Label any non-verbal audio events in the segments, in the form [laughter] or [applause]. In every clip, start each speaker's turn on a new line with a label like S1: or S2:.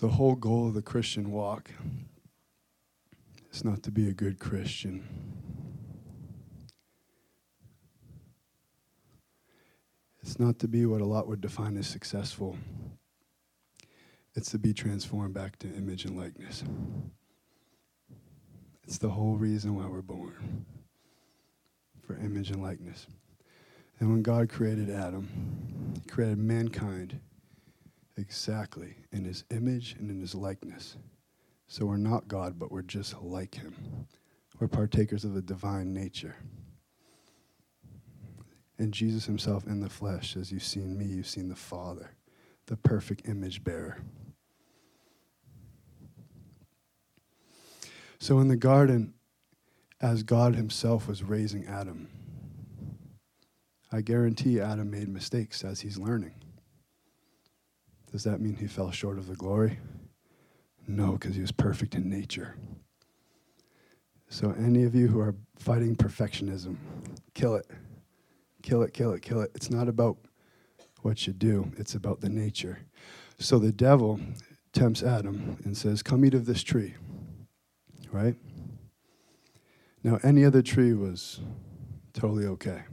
S1: The whole goal of the Christian walk is not to be a good Christian. It's not to be what a lot would define as successful. It's to be transformed back to image and likeness. It's the whole reason why we're born for image and likeness. And when God created Adam, He created mankind exactly in His image and in His likeness. So we're not God, but we're just like Him. We're partakers of the divine nature. And Jesus Himself in the flesh, as you've seen me, you've seen the Father, the perfect image bearer. So in the garden, as God Himself was raising Adam, I guarantee Adam made mistakes as he's learning. Does that mean he fell short of the glory? No, because he was perfect in nature. So, any of you who are fighting perfectionism, kill it. Kill it, kill it, kill it. It's not about what you do, it's about the nature. So, the devil tempts Adam and says, Come eat of this tree. Right? Now, any other tree was totally okay.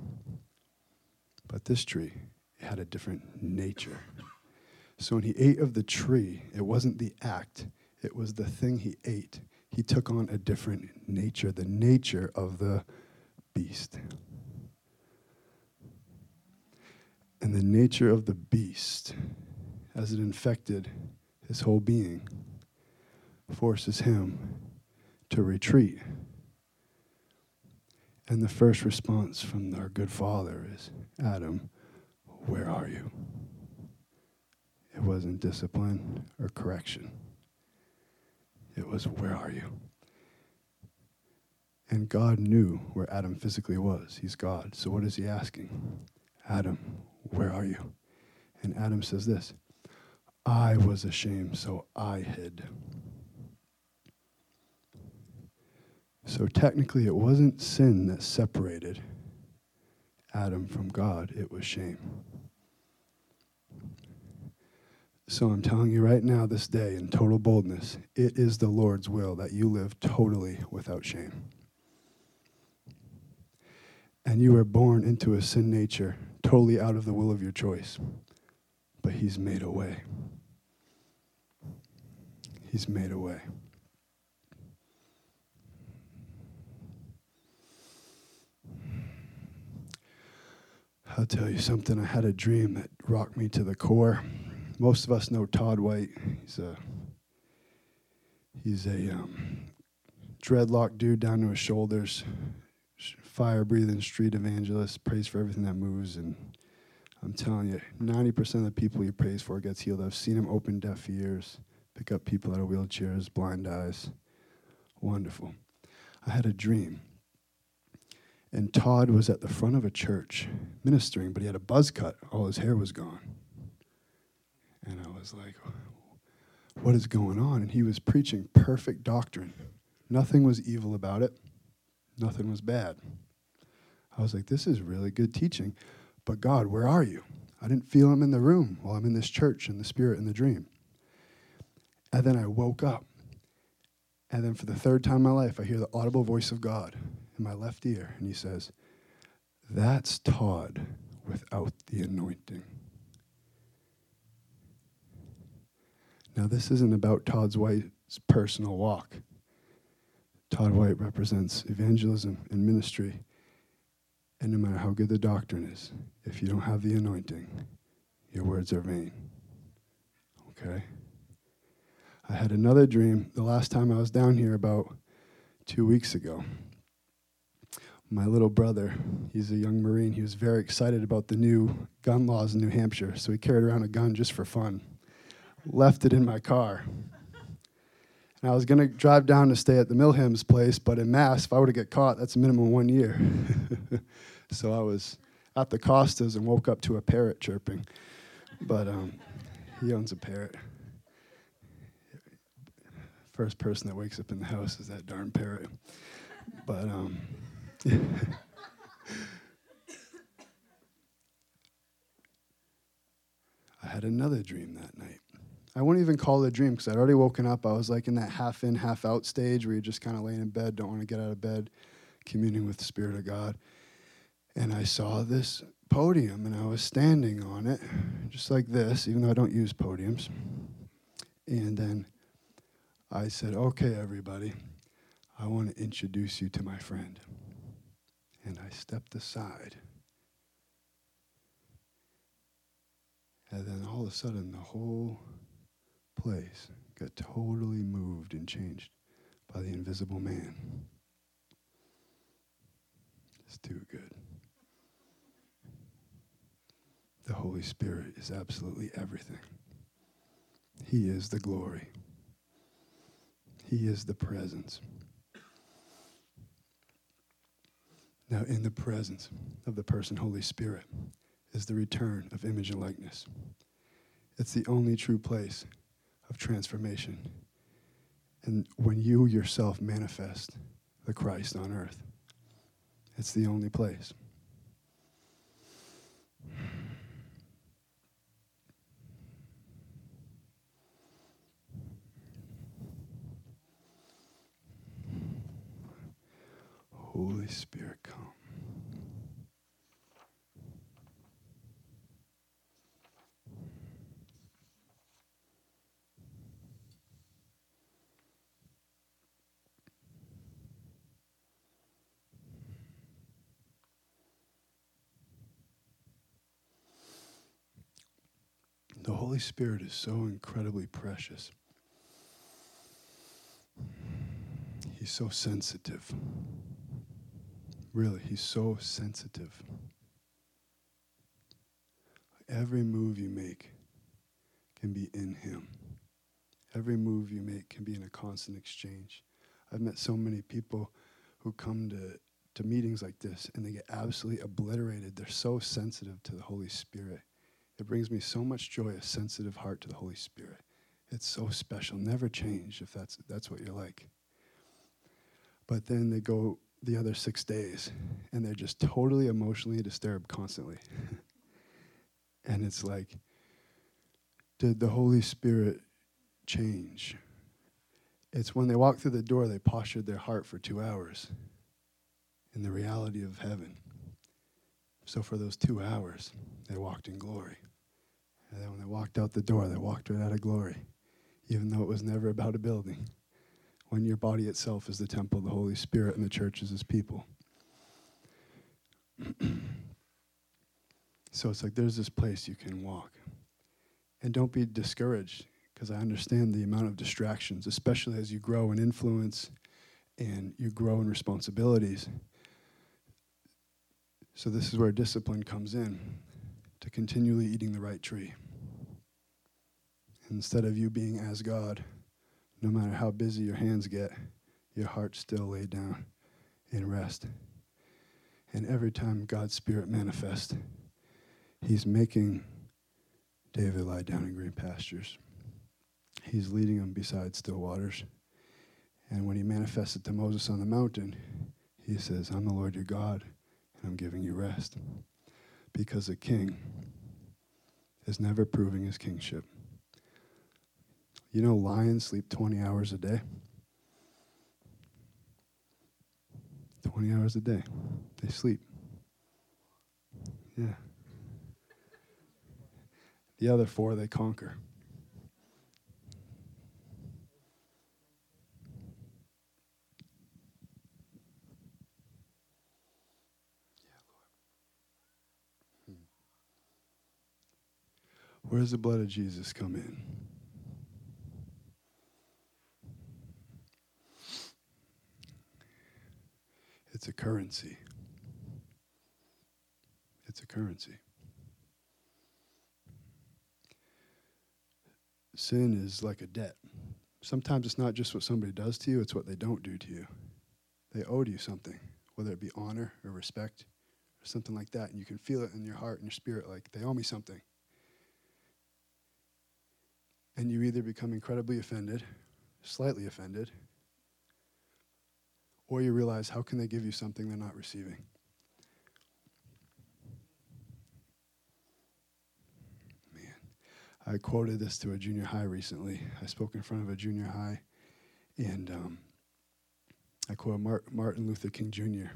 S1: But this tree had a different nature. So when he ate of the tree, it wasn't the act, it was the thing he ate. He took on a different nature, the nature of the beast. And the nature of the beast, as it infected his whole being, forces him to retreat. And the first response from our good father is Adam, where are you? It wasn't discipline or correction. It was, where are you? And God knew where Adam physically was. He's God. So what is he asking? Adam, where are you? And Adam says this I was ashamed, so I hid. So technically, it wasn't sin that separated Adam from God, it was shame. So I'm telling you right now, this day, in total boldness, it is the Lord's will that you live totally without shame. And you were born into a sin nature, totally out of the will of your choice. But He's made a way. He's made a way. I'll tell you something. I had a dream that rocked me to the core. Most of us know Todd White. He's a he's a um, dreadlock dude down to his shoulders, fire breathing street evangelist. Prays for everything that moves, and I'm telling you, 90% of the people he prays for gets healed. I've seen him open deaf ears, pick up people out of wheelchairs, blind eyes. Wonderful. I had a dream and Todd was at the front of a church ministering, but he had a buzz cut. All his hair was gone. And I was like, what is going on? And he was preaching perfect doctrine. Nothing was evil about it, nothing was bad. I was like, this is really good teaching. But God, where are you? I didn't feel him in the room while I'm in this church in the spirit in the dream. And then I woke up. And then for the third time in my life, I hear the audible voice of God in my left ear, and he says, That's Todd without the anointing. Now, this isn't about Todd's White's personal walk. Todd White represents evangelism and ministry. And no matter how good the doctrine is, if you don't have the anointing, your words are vain. Okay? I had another dream the last time I was down here about two weeks ago my little brother, he's a young Marine, he was very excited about the new gun laws in New Hampshire, so he carried around a gun just for fun. Left it in my car. And I was going to drive down to stay at the Milham's place, but in Mass, if I were to get caught, that's a minimum one year. [laughs] so I was at the Costas and woke up to a parrot chirping. But um, he owns a parrot. First person that wakes up in the house is that darn parrot. But um, [laughs] I had another dream that night. I wouldn't even call it a dream because I'd already woken up. I was like in that half in, half out stage where you're just kind of laying in bed, don't want to get out of bed, communing with the Spirit of God. And I saw this podium and I was standing on it, just like this, even though I don't use podiums. And then I said, Okay, everybody, I want to introduce you to my friend. And I stepped aside. And then all of a sudden, the whole place got totally moved and changed by the invisible man. It's too good. The Holy Spirit is absolutely everything. He is the glory. He is the presence. Now, in the presence of the person, Holy Spirit, is the return of image and likeness. It's the only true place of transformation. And when you yourself manifest the Christ on earth, it's the only place. Holy Spirit, come. The Holy Spirit is so incredibly precious. He's so sensitive. Really, he's so sensitive. Every move you make can be in him. Every move you make can be in a constant exchange. I've met so many people who come to, to meetings like this and they get absolutely obliterated. They're so sensitive to the Holy Spirit. It brings me so much joy, a sensitive heart to the Holy Spirit. It's so special. Never change if that's, that's what you're like. But then they go the other six days and they're just totally emotionally disturbed constantly. [laughs] and it's like, did the Holy Spirit change? It's when they walked through the door, they postured their heart for two hours in the reality of heaven. So for those two hours, they walked in glory. And then when they walked out the door, they walked right out of glory, even though it was never about a building. When your body itself is the temple of the Holy Spirit and the church is his people. [clears throat] so it's like there's this place you can walk. And don't be discouraged, because I understand the amount of distractions, especially as you grow in influence and you grow in responsibilities. So, this is where discipline comes in to continually eating the right tree. Instead of you being as God, no matter how busy your hands get, your heart still laid down in rest. And every time God's Spirit manifests, He's making David lie down in green pastures. He's leading him beside still waters. And when he manifested to Moses on the mountain, he says, I'm the Lord your God, and I'm giving you rest because a king is never proving his kingship. You know, lions sleep 20 hours a day. 20 hours a day. They sleep. Yeah. The other four, they conquer. Where does the blood of Jesus come in? It's a currency. It's a currency. Sin is like a debt. Sometimes it's not just what somebody does to you, it's what they don't do to you. They owe you something, whether it be honor or respect or something like that. And you can feel it in your heart and your spirit like they owe me something and you either become incredibly offended, slightly offended, or you realize how can they give you something they're not receiving? Man, I quoted this to a junior high recently. I spoke in front of a junior high, and um, I quoted Martin Luther King Jr.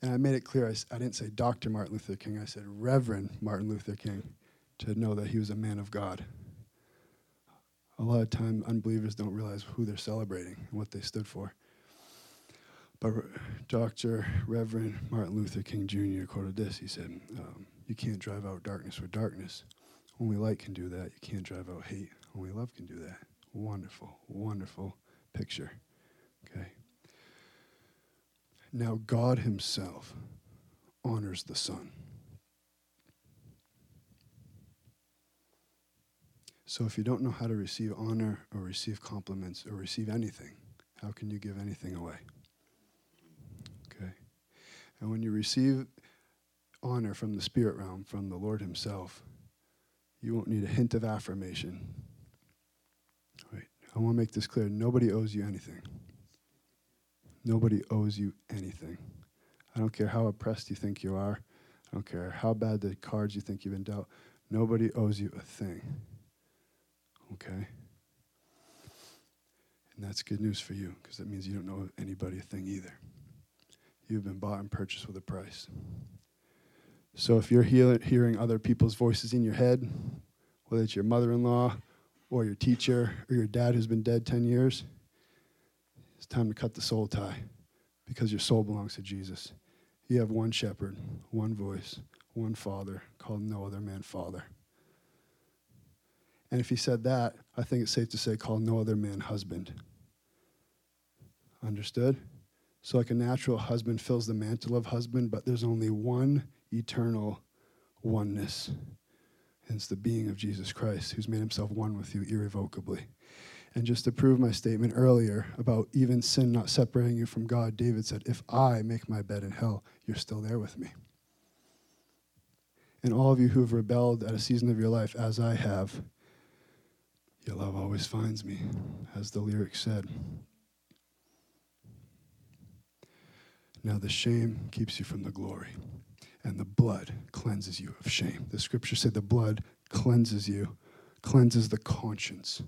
S1: And I made it clear, I, I didn't say Dr. Martin Luther King, I said Reverend Martin Luther King to know that he was a man of God. A lot of time, unbelievers don't realize who they're celebrating and what they stood for. But Dr. Reverend Martin Luther King Jr. quoted this. He said, um, You can't drive out darkness with darkness. Only light can do that. You can't drive out hate. Only love can do that. Wonderful, wonderful picture. Okay. Now, God Himself honors the Son. So, if you don't know how to receive honor or receive compliments or receive anything, how can you give anything away? Okay. And when you receive honor from the spirit realm, from the Lord Himself, you won't need a hint of affirmation. Wait, I want to make this clear. Nobody owes you anything. Nobody owes you anything. I don't care how oppressed you think you are. I don't care how bad the cards you think you've been dealt. Nobody owes you a thing. Okay? And that's good news for you because that means you don't know anybody a thing either. You've been bought and purchased with a price. So if you're hear- hearing other people's voices in your head, whether it's your mother in law or your teacher or your dad who's been dead 10 years, it's time to cut the soul tie because your soul belongs to Jesus. You have one shepherd, one voice, one father called no other man father. And if he said that, I think it's safe to say, call no other man husband. Understood? So, like a natural husband fills the mantle of husband, but there's only one eternal oneness. It's the being of Jesus Christ who's made himself one with you irrevocably. And just to prove my statement earlier about even sin not separating you from God, David said, If I make my bed in hell, you're still there with me. And all of you who have rebelled at a season of your life, as I have, your love always finds me, as the lyric said. Now, the shame keeps you from the glory, and the blood cleanses you of shame. The scripture said the blood cleanses you, cleanses the conscience.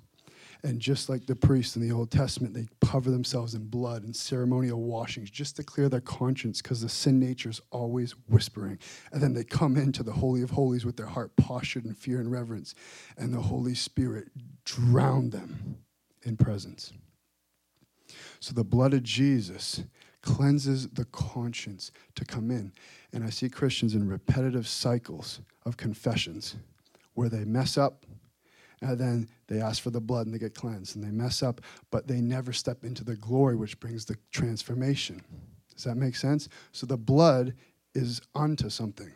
S1: And just like the priests in the Old Testament, they cover themselves in blood and ceremonial washings just to clear their conscience because the sin nature is always whispering. And then they come into the Holy of Holies with their heart postured in fear and reverence, and the Holy Spirit drowned them in presence. So the blood of Jesus cleanses the conscience to come in. And I see Christians in repetitive cycles of confessions where they mess up and then they ask for the blood and they get cleansed and they mess up, but they never step into the glory which brings the transformation. Does that make sense? So the blood is unto something.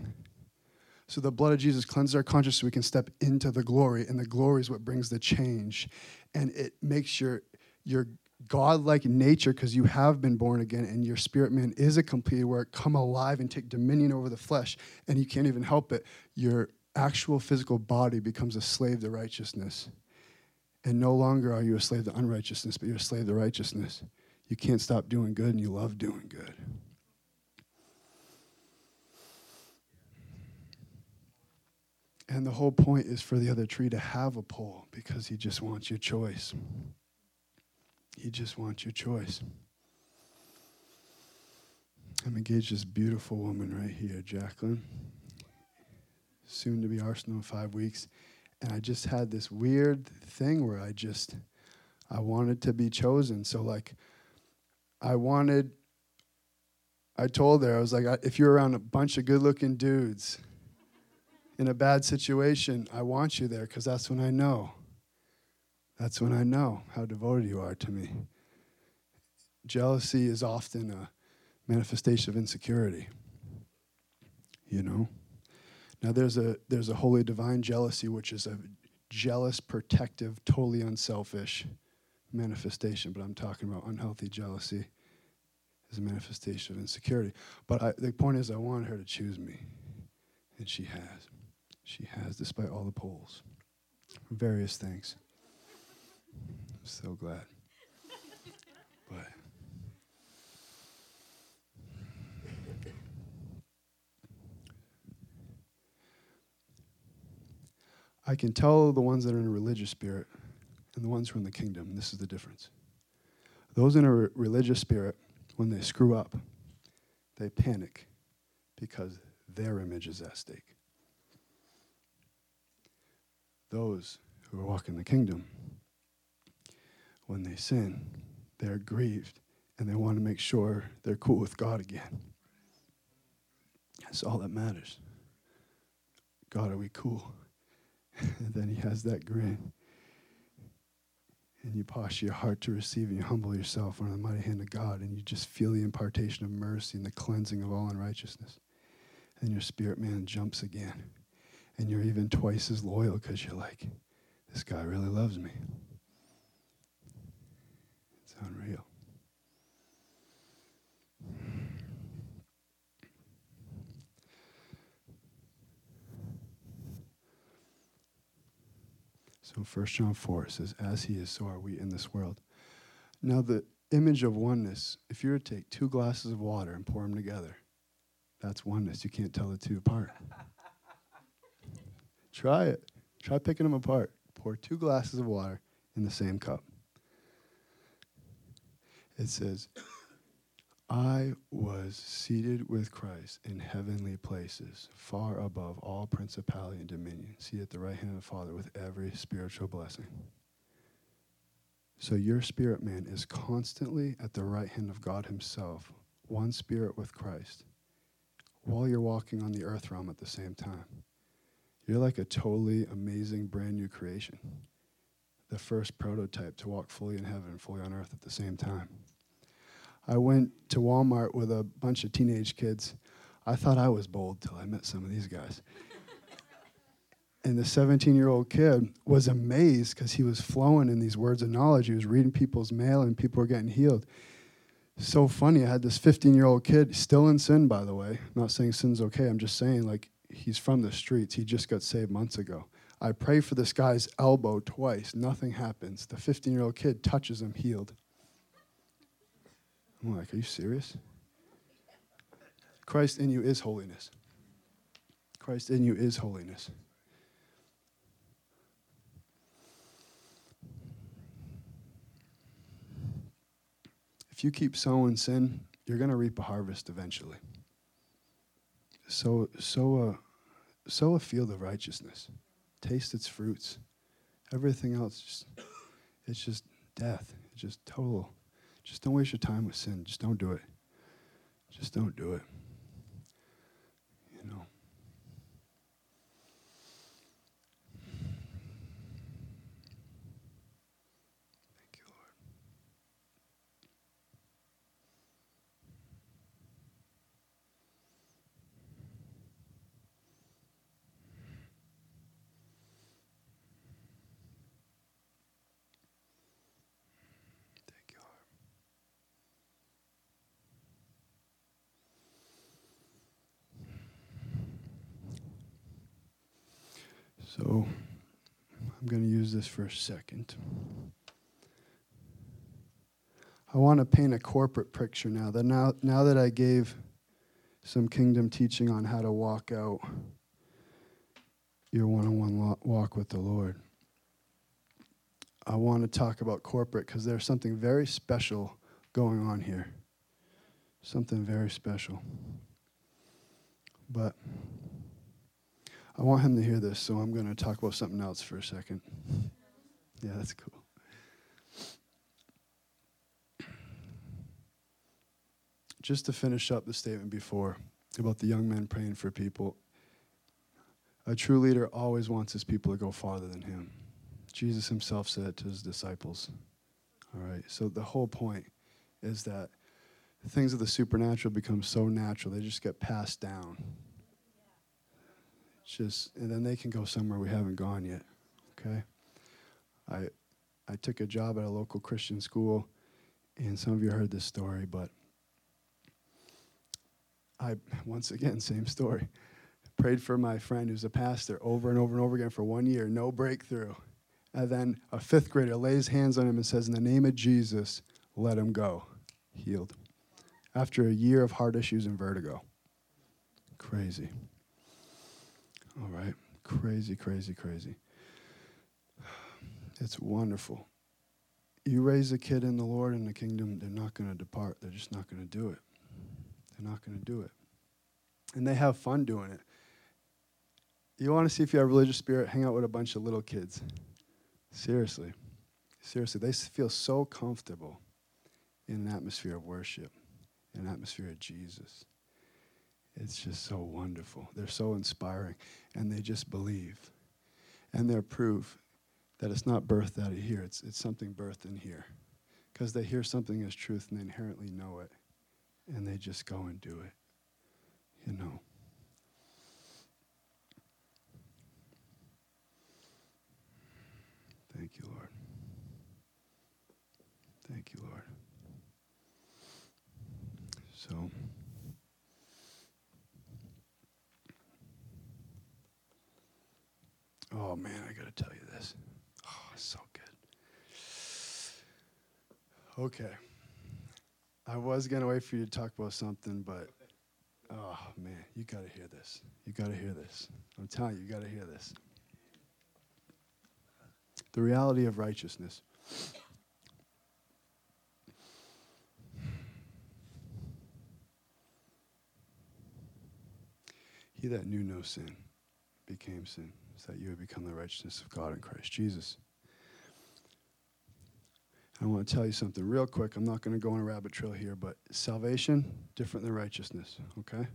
S1: So the blood of Jesus cleanses our conscience so we can step into the glory, and the glory is what brings the change. And it makes your, your godlike nature, because you have been born again, and your spirit man is a completed work, come alive and take dominion over the flesh, and you can't even help it. Your actual physical body becomes a slave to righteousness. And no longer are you a slave to unrighteousness, but you're a slave to righteousness. You can't stop doing good, and you love doing good. And the whole point is for the other tree to have a pole because he just wants your choice. He just wants your choice. I'm engaged to this beautiful woman right here, Jacqueline soon to be Arsenal in five weeks. And I just had this weird thing where I just, I wanted to be chosen. So, like, I wanted, I told her, I was like, if you're around a bunch of good looking dudes in a bad situation, I want you there because that's when I know. That's when I know how devoted you are to me. Jealousy is often a manifestation of insecurity, you know? Now there's a there's a holy divine jealousy, which is a jealous, protective, totally unselfish manifestation. But I'm talking about unhealthy jealousy as a manifestation of insecurity. But I, the point is, I want her to choose me, and she has. She has, despite all the polls, various things. I'm so glad. But I can tell the ones that are in a religious spirit and the ones who are in the kingdom. This is the difference. Those in a re- religious spirit, when they screw up, they panic because their image is at stake. Those who are walking the kingdom, when they sin, they're grieved and they want to make sure they're cool with God again. That's all that matters. God, are we cool? and [laughs] then he has that grin. And you posture your heart to receive and you humble yourself under the mighty hand of God and you just feel the impartation of mercy and the cleansing of all unrighteousness. And your spirit man jumps again. And you're even twice as loyal because you're like, this guy really loves me. It's unreal. So 1 John 4 says, As he is, so are we in this world. Now, the image of oneness, if you were to take two glasses of water and pour them together, that's oneness. You can't tell the two apart. [laughs] Try it. Try picking them apart. Pour two glasses of water in the same cup. It says, I was seated with Christ in heavenly places, far above all principality and dominion, seated at the right hand of the Father with every spiritual blessing. So your spirit man is constantly at the right hand of God Himself, one spirit with Christ, while you're walking on the earth realm at the same time. You're like a totally amazing brand new creation, the first prototype to walk fully in heaven and fully on earth at the same time. I went to Walmart with a bunch of teenage kids. I thought I was bold till I met some of these guys. [laughs] and the 17 year old kid was amazed because he was flowing in these words of knowledge. He was reading people's mail and people were getting healed. So funny. I had this 15 year old kid, still in sin, by the way. I'm not saying sin's okay. I'm just saying, like, he's from the streets. He just got saved months ago. I pray for this guy's elbow twice. Nothing happens. The 15 year old kid touches him, healed. I'm like, are you serious? Christ in you is holiness. Christ in you is holiness. If you keep sowing sin, you're going to reap a harvest eventually. Sow, sow, a, sow a field of righteousness. Taste its fruits. Everything else, just, it's just death. It's just total just don't waste your time with sin. Just don't do it. Just don't do it. You know. Thank you, Lord. Thank you, Lord. So I'm going to use this for a second. I want to paint a corporate picture now that now, now that I gave some kingdom teaching on how to walk out your one-on-one walk with the Lord. I want to talk about corporate because there's something very special going on here. Something very special. But I want him to hear this, so I'm going to talk about something else for a second. Yeah, that's cool. Just to finish up the statement before about the young men praying for people, a true leader always wants his people to go farther than him. Jesus himself said it to his disciples. All right, so the whole point is that things of the supernatural become so natural, they just get passed down It's just and then they can go somewhere we haven't gone yet. Okay. I I took a job at a local Christian school, and some of you heard this story, but I once again [laughs] same story. Prayed for my friend who's a pastor over and over and over again for one year, no breakthrough. And then a fifth grader lays hands on him and says, In the name of Jesus, let him go. Healed. After a year of heart issues and vertigo. Crazy. All right. Crazy, crazy, crazy. It's wonderful. You raise a kid in the Lord in the kingdom, they're not going to depart. They're just not going to do it. They're not going to do it. And they have fun doing it. You want to see if you have a religious spirit, hang out with a bunch of little kids. Seriously. Seriously. They feel so comfortable in an atmosphere of worship, an atmosphere of Jesus. It's just so wonderful. They're so inspiring. And they just believe. And they're proof that it's not birthed out of here, it's, it's something birthed in here. Because they hear something as truth and they inherently know it. And they just go and do it. You know. Thank you, Lord. Thank you, Lord. So. Oh man, I got to tell you this. Oh, it's so good. Okay. I was going to wait for you to talk about something, but oh man, you got to hear this. You got to hear this. I'm telling you, you got to hear this. The reality of righteousness. He that knew no sin became sin so that you would become the righteousness of God in Christ Jesus. I want to tell you something real quick. I'm not going to go on a rabbit trail here, but salvation, different than righteousness, okay?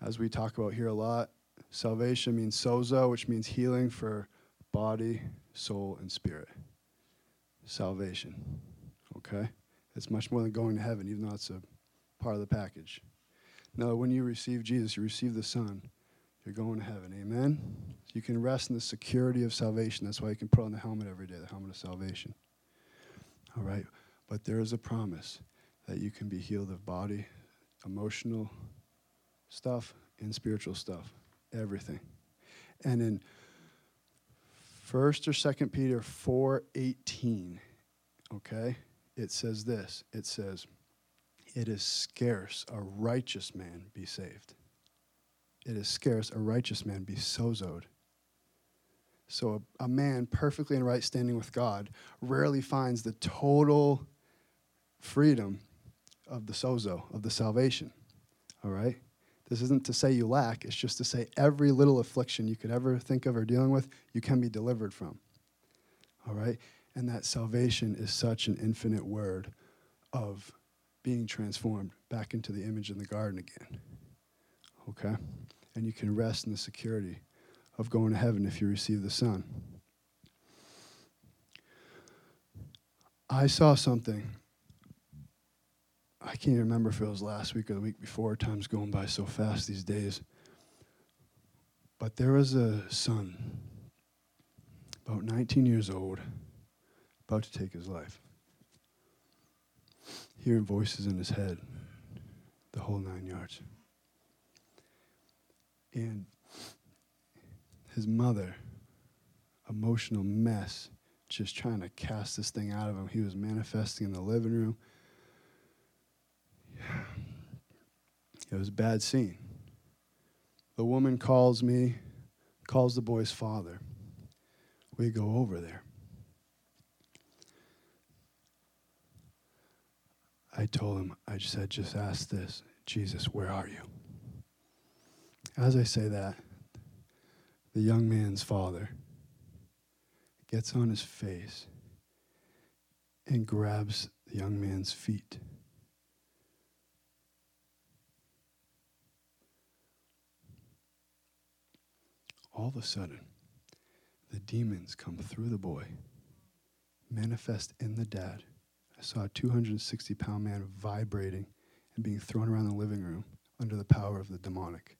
S1: As we talk about here a lot, salvation means sozo, which means healing for body, soul, and spirit. Salvation, okay? It's much more than going to heaven, even though it's a part of the package. Now, when you receive Jesus, you receive the Son you're going to heaven. Amen? You can rest in the security of salvation. That's why you can put on the helmet every day, the helmet of salvation. All right? But there is a promise that you can be healed of body, emotional stuff, and spiritual stuff. Everything. And in First or Second Peter 4:18, okay, it says this. It says, "It is scarce a righteous man be saved." it is scarce a righteous man be sozoed. So a, a, man perfectly in right standing with God rarely finds the total freedom of the sozo, of the salvation. All right? This isn't to say you lack, it's just to say every little affliction you could ever think of or dealing with, you can be delivered from. All right? And that salvation is such an infinite word of being transformed back into the image in the garden again. Okay? And you can rest in the security of going to heaven if you receive the Son. I saw something. I can't remember if it was last week or the week before. Time's going by so fast these days. But there was a son, about 19 years old, about to take his life. Hearing voices in his head, the whole nine yards. And his mother, emotional mess, just trying to cast this thing out of him. He was manifesting in the living room. It was a bad scene. The woman calls me, calls the boy's father. We go over there. I told him, I said, just ask this Jesus, where are you? As I say that, the young man's father gets on his face and grabs the young man's feet. All of a sudden, the demons come through the boy, manifest in the dad. I saw a 260 pound man vibrating and being thrown around the living room under the power of the demonic.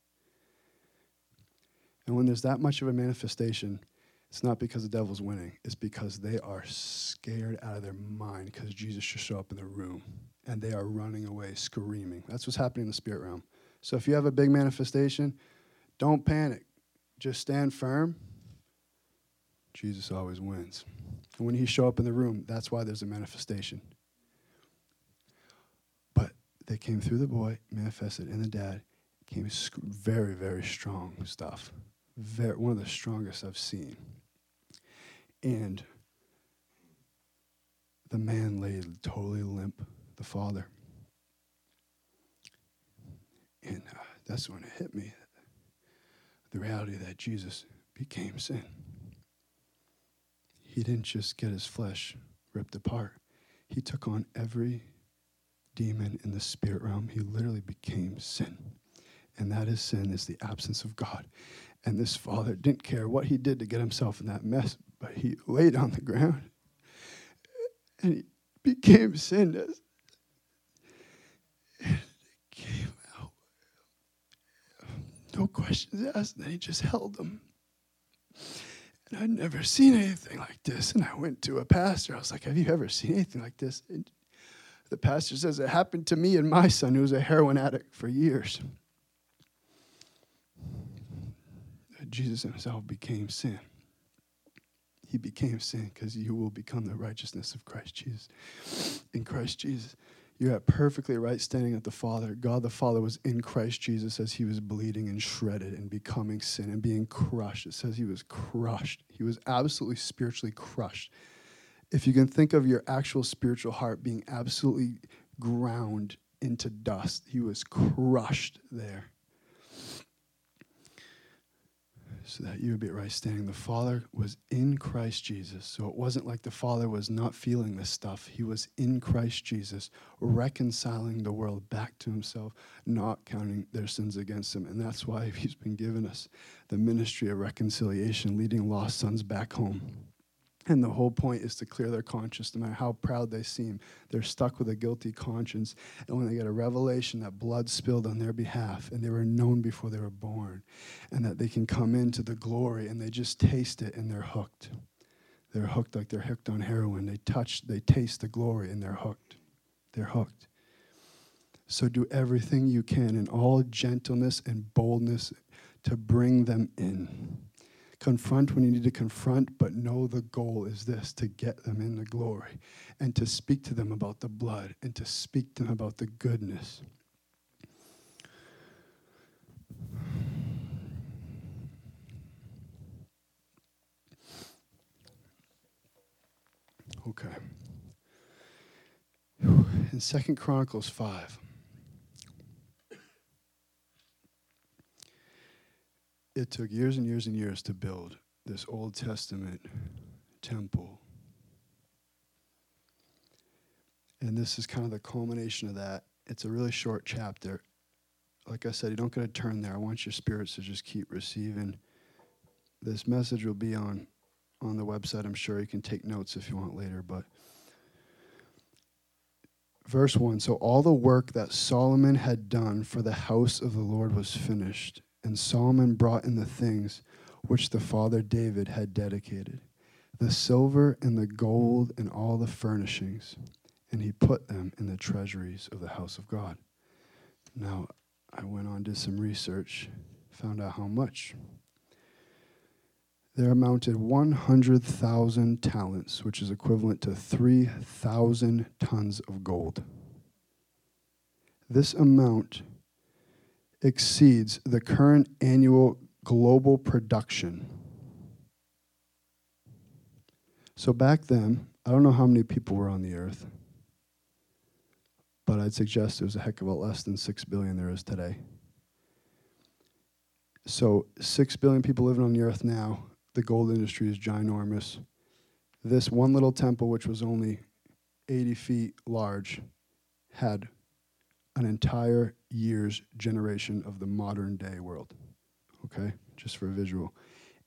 S1: And when there's that much of a manifestation, it's not because the devil's winning. It's because they are scared out of their mind because Jesus should show up in the room and they are running away screaming. That's what's happening in the spirit realm. So if you have a big manifestation, don't panic. Just stand firm. Jesus always wins. And when he show up in the room, that's why there's a manifestation. But they came through the boy, manifested in the dad, came very, very strong stuff very, one of the strongest I've seen. And the man lay totally limp, the father. And uh, that's when it hit me the reality that Jesus became sin. He didn't just get his flesh ripped apart, he took on every demon in the spirit realm. He literally became sin. And that is sin, is the absence of God. And this father didn't care what he did to get himself in that mess, but he laid on the ground and he became sin. And he came out. No questions asked. And he just held them. And I'd never seen anything like this. And I went to a pastor. I was like, Have you ever seen anything like this? And the pastor says, It happened to me and my son, who was a heroin addict for years. Jesus himself became sin. He became sin because you will become the righteousness of Christ Jesus. In Christ Jesus, you're at perfectly right standing at the Father. God the Father was in Christ Jesus as he was bleeding and shredded and becoming sin and being crushed. It says he was crushed. He was absolutely spiritually crushed. If you can think of your actual spiritual heart being absolutely ground into dust, he was crushed there so that you would be right standing. The Father was in Christ Jesus. So it wasn't like the Father was not feeling this stuff. He was in Christ Jesus, reconciling the world back to himself, not counting their sins against him. And that's why [laughs] he's been given us the ministry of reconciliation, leading lost sons back home. And the whole point is to clear their conscience, no matter how proud they seem. They're stuck with a guilty conscience. And when they get a revelation that blood spilled on their behalf and they were known before they were born, and that they can come into the glory and they just taste it and they're hooked. They're hooked like they're hooked on heroin. They touch, they taste the glory and they're hooked. They're hooked. So do everything you can in all gentleness and boldness to bring them in confront when you need to confront, but know the goal is this to get them in the glory and to speak to them about the blood and to speak to them about the goodness. Okay. In Second Chronicles 5. It took years and years and years to build this Old Testament temple. And this is kind of the culmination of that. It's a really short chapter. Like I said, you don't get to turn there. I want your spirits to just keep receiving. This message will be on on the website. I'm sure you can take notes if you want later, but verse 1 So all the work that Solomon had done for the house of the Lord was finished and Solomon brought in the things which the father David had dedicated the silver and the gold and all the furnishings, and he put them in the treasuries of the house of God. Now, I went on, did some research, found out how much. There amounted 100,000 talents, which is equivalent to 3,000 tons of gold. This amount exceeds the current annual global production. So back then, I don't know how many people were on the earth, but I'd suggest it was a heck of a lot less than 6 billion there is today. So 6 billion people living on the earth now, the gold industry is ginormous. This one little temple, which was only 80 feet large, had an entire year's generation of the modern day world. Okay, just for a visual.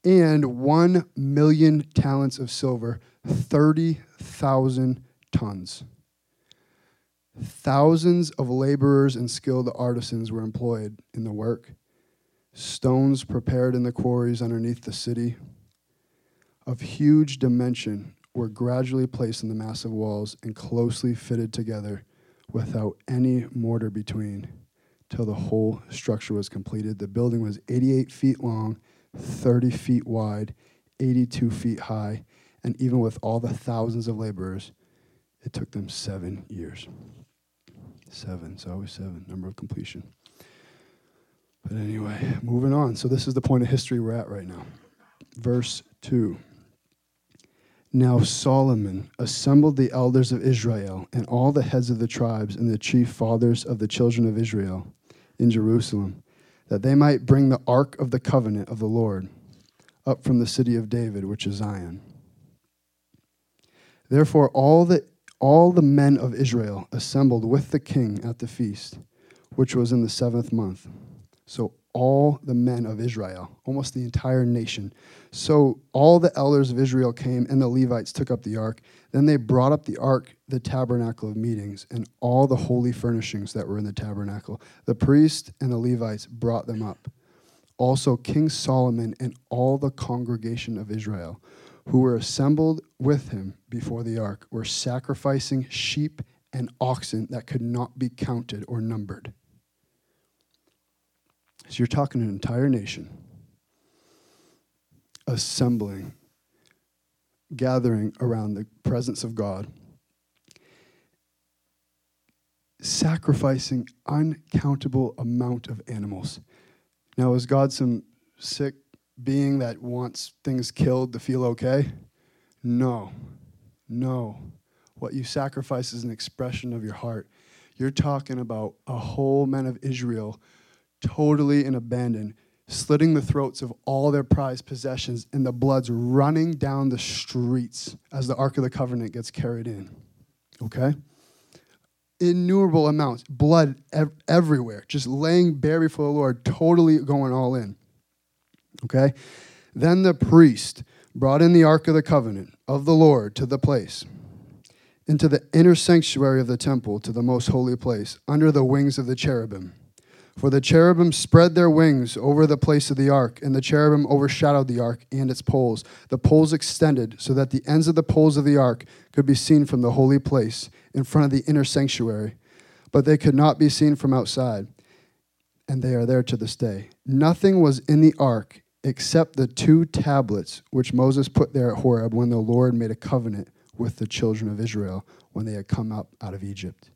S1: And 1 million talents of silver, 30,000 tons. Thousands of laborers and skilled artisans were employed in the work. Stones prepared in the quarries underneath the city of huge dimension were gradually placed in the massive walls and closely fitted together without any mortar between till the whole structure was completed. The building was 88 feet long, 30 feet wide, 82 feet high, and even with all the thousands of laborers, it took them seven years. Seven, it's always seven, number of completion. But anyway, moving on. So, this is the point of history we're at right now. Verse 2. Now Solomon assembled the elders of Israel and all the heads of the tribes and the chief fathers of the children of Israel in Jerusalem, that they might bring the ark of the covenant of the Lord up from the city of David, which is Zion. Therefore, all the, all the men of Israel assembled with the king at the feast, which was in the seventh month. So all the men of Israel, almost the entire nation. So all the elders of Israel came, and the Levites took up the ark. Then they brought up the ark, the tabernacle of meetings, and all the holy furnishings that were in the tabernacle. The priests and the Levites brought them up. Also, King Solomon and all the congregation of Israel, who were assembled with him before the ark, were sacrificing sheep and oxen that could not be counted or numbered. So you're talking an entire nation assembling, gathering around the presence of God, sacrificing uncountable amount of animals. Now, is God some sick being that wants things killed to feel okay? No. No. What you sacrifice is an expression of your heart. You're talking about a whole man of Israel totally in abandon, slitting the throats of all their prized possessions, and the blood's running down the streets as the Ark of the Covenant gets carried in. Okay? Innumerable amounts, blood ev- everywhere, just laying bare before the Lord, totally going all in. Okay? Then the priest brought in the Ark of the Covenant of the Lord to the place, into the inner sanctuary of the temple, to the most holy place, under the wings of the cherubim. For the cherubim spread their wings over the place of the ark, and the cherubim overshadowed the ark and its poles. The poles extended so that the ends of the poles of the ark could be seen from the holy place in front of the inner sanctuary, but they could not be seen from outside. And they are there to this day. Nothing was in the ark except the two tablets which Moses put there at Horeb when the Lord made a covenant with the children of Israel when they had come up out of Egypt.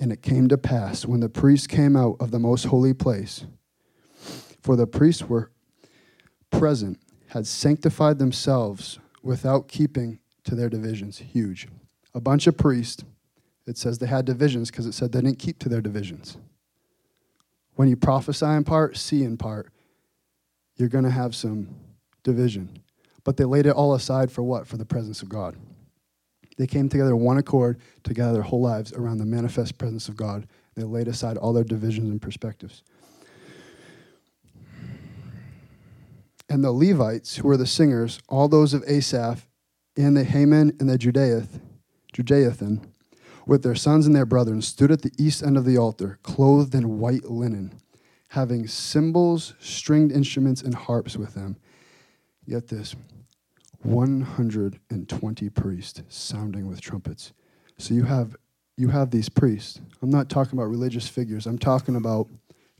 S1: And it came to pass when the priests came out of the most holy place, for the priests were present, had sanctified themselves without keeping to their divisions. Huge. A bunch of priests, it says they had divisions because it said they didn't keep to their divisions. When you prophesy in part, see in part, you're going to have some division. But they laid it all aside for what? For the presence of God. They came together one accord to gather their whole lives around the manifest presence of God. They laid aside all their divisions and perspectives. And the Levites, who were the singers, all those of Asaph, and the Heman and the Judaith, Judaithan, with their sons and their brethren, stood at the east end of the altar, clothed in white linen, having cymbals, stringed instruments, and harps with them. Get this 120 priests sounding with trumpets. So you have you have these priests. I'm not talking about religious figures. I'm talking about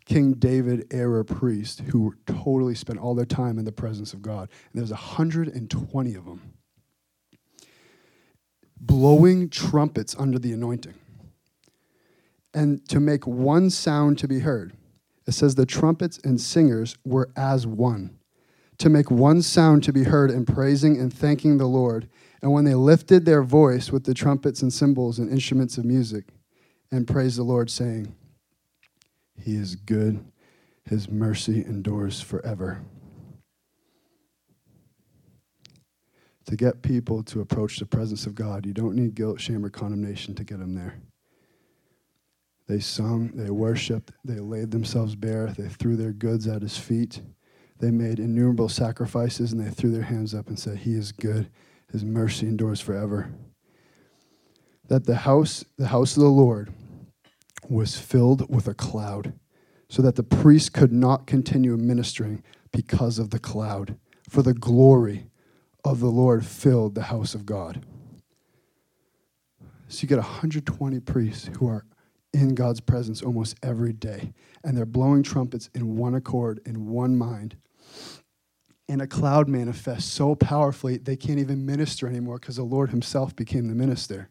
S1: King David era priests who totally spent all their time in the presence of God. And there's 120 of them blowing trumpets under the anointing. And to make one sound to be heard, it says the trumpets and singers were as one to make one sound to be heard in praising and thanking the Lord. And when they lifted their voice with the trumpets and cymbals and instruments of music, and praised the Lord, saying, He is good, His mercy endures forever. To get people to approach the presence of God, you don't need guilt, shame, or condemnation to get them there. They sung, they worshiped, they laid themselves bare, they threw their goods at his feet. They made innumerable sacrifices and they threw their hands up and said, He is good. His mercy endures forever. That the house, the house of the Lord, was filled with a cloud, so that the priest could not continue ministering because of the cloud. For the glory of the Lord filled the house of God. So you get 120 priests who are in God's presence almost every day, and they're blowing trumpets in one accord, in one mind and a cloud manifests so powerfully they can't even minister anymore because the Lord Himself became the minister.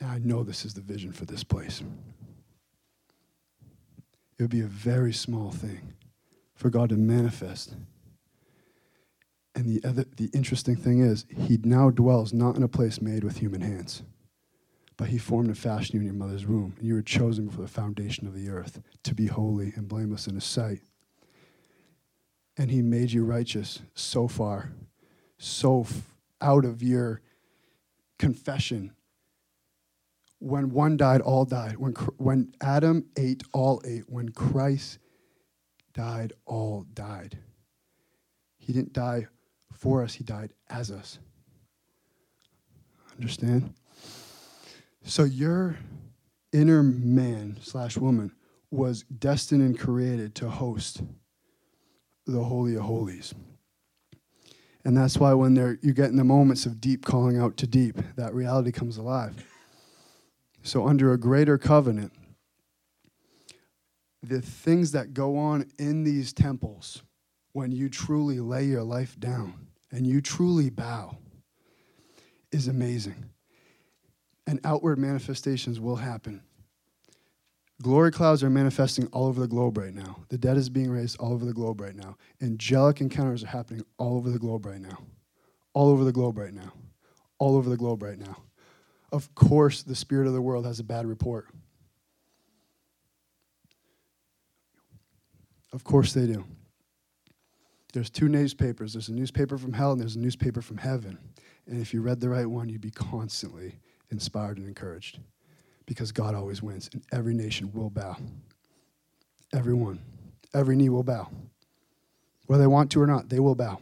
S1: And I know this is the vision for this place. It would be a very small thing for God to manifest And the, other, the interesting thing is, he now dwells not in a place made with human hands, but he formed and fashioned you in your mother's womb. And you were chosen before the foundation of the earth to be holy and blameless in his sight. And he made you righteous so far, so f- out of your confession. When one died, all died. When, when Adam ate, all ate. When Christ died, all died. He didn't die for us, He died as us. Understand? So your inner man slash woman was destined and created to host the Holy of Holies. And that's why when you get in the moments of deep calling out to deep, that reality comes alive. So, under a greater covenant, the things that go on in these temples when you truly lay your life down and you truly bow is amazing. And outward manifestations will happen. Glory clouds are manifesting all over the globe right now. The dead is being raised all over the globe right now. Angelic encounters are happening all over the globe right now. All over the globe right now. All over the globe right now. Of course, the spirit of the world has a bad report. Of course they do. There's two newspapers. There's a newspaper from hell and there's a newspaper from heaven. And if you read the right one, you'd be constantly inspired and encouraged because God always wins and every nation will bow. Everyone. Every knee will bow. Whether they want to or not, they will bow.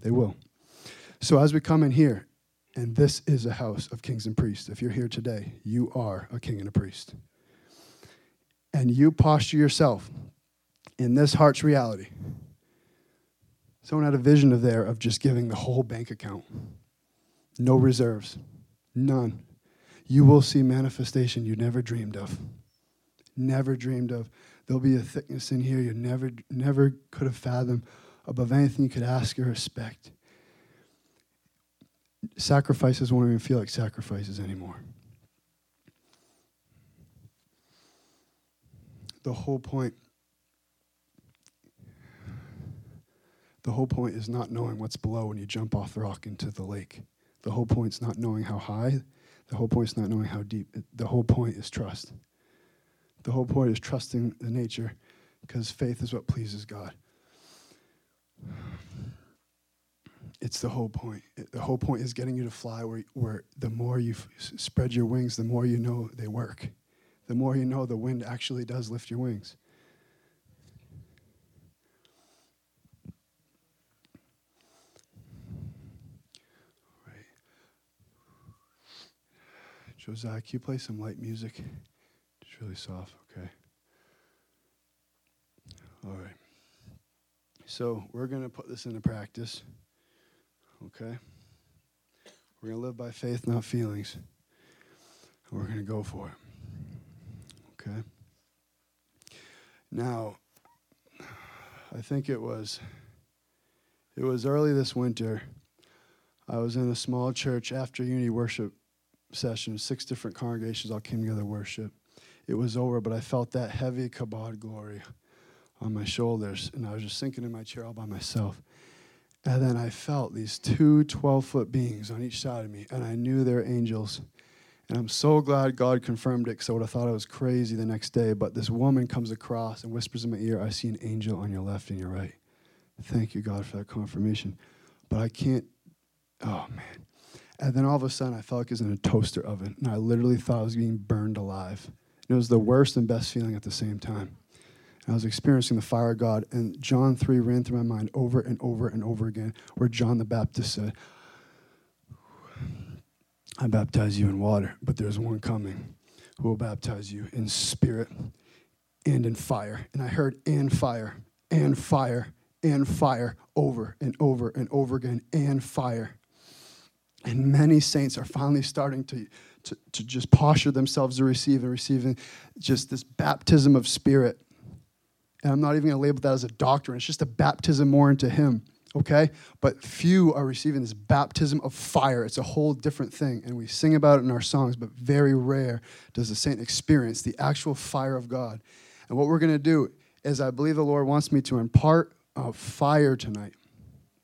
S1: They will. So as we come in here, and this is a house of kings and priests. If you're here today, you are a king and a priest. And you posture yourself in this heart's reality Someone had a vision of there of just giving the whole bank account. No reserves. None. You will see manifestation you never dreamed of. Never dreamed of. There'll be a thickness in here you never never could have fathomed above anything you could ask or expect. Sacrifices won't even feel like sacrifices anymore. The whole point The whole point is not knowing what's below when you jump off the rock into the lake. The whole point is not knowing how high. The whole point is not knowing how deep. The whole point is trust. The whole point is trusting the nature because faith is what pleases God. It's the whole point. The whole point is getting you to fly where, where the more you f- spread your wings, the more you know they work. The more you know the wind actually does lift your wings. Josiah, can you play some light music? It's really soft, okay? All right. So we're going to put this into practice, okay? We're going to live by faith, not feelings. And we're going to go for it, okay? Now, I think it was it was early this winter. I was in a small church after Unity Worship session, six different congregations all came together to worship. It was over, but I felt that heavy kabod glory on my shoulders, and I was just sinking in my chair all by myself. And then I felt these two 12 foot beings on each side of me, and I knew they were angels. And I'm so glad God confirmed it because I would have thought I was crazy the next day. But this woman comes across and whispers in my ear, I see an angel on your left and your right. Thank you, God, for that confirmation. But I can't, oh man. And then all of a sudden, I felt like I was in a toaster oven, and I literally thought I was being burned alive. And it was the worst and best feeling at the same time. And I was experiencing the fire of God, and John 3 ran through my mind over and over and over again, where John the Baptist said, I baptize you in water, but there's one coming who will baptize you in spirit and in fire. And I heard, and fire, and fire, and fire over and over and over again, and fire. And many saints are finally starting to, to, to just posture themselves to receive and receiving just this baptism of spirit. And I'm not even going to label that as a doctrine, it's just a baptism more into Him, okay? But few are receiving this baptism of fire. It's a whole different thing. And we sing about it in our songs, but very rare does the saint experience the actual fire of God. And what we're going to do is, I believe the Lord wants me to impart a fire tonight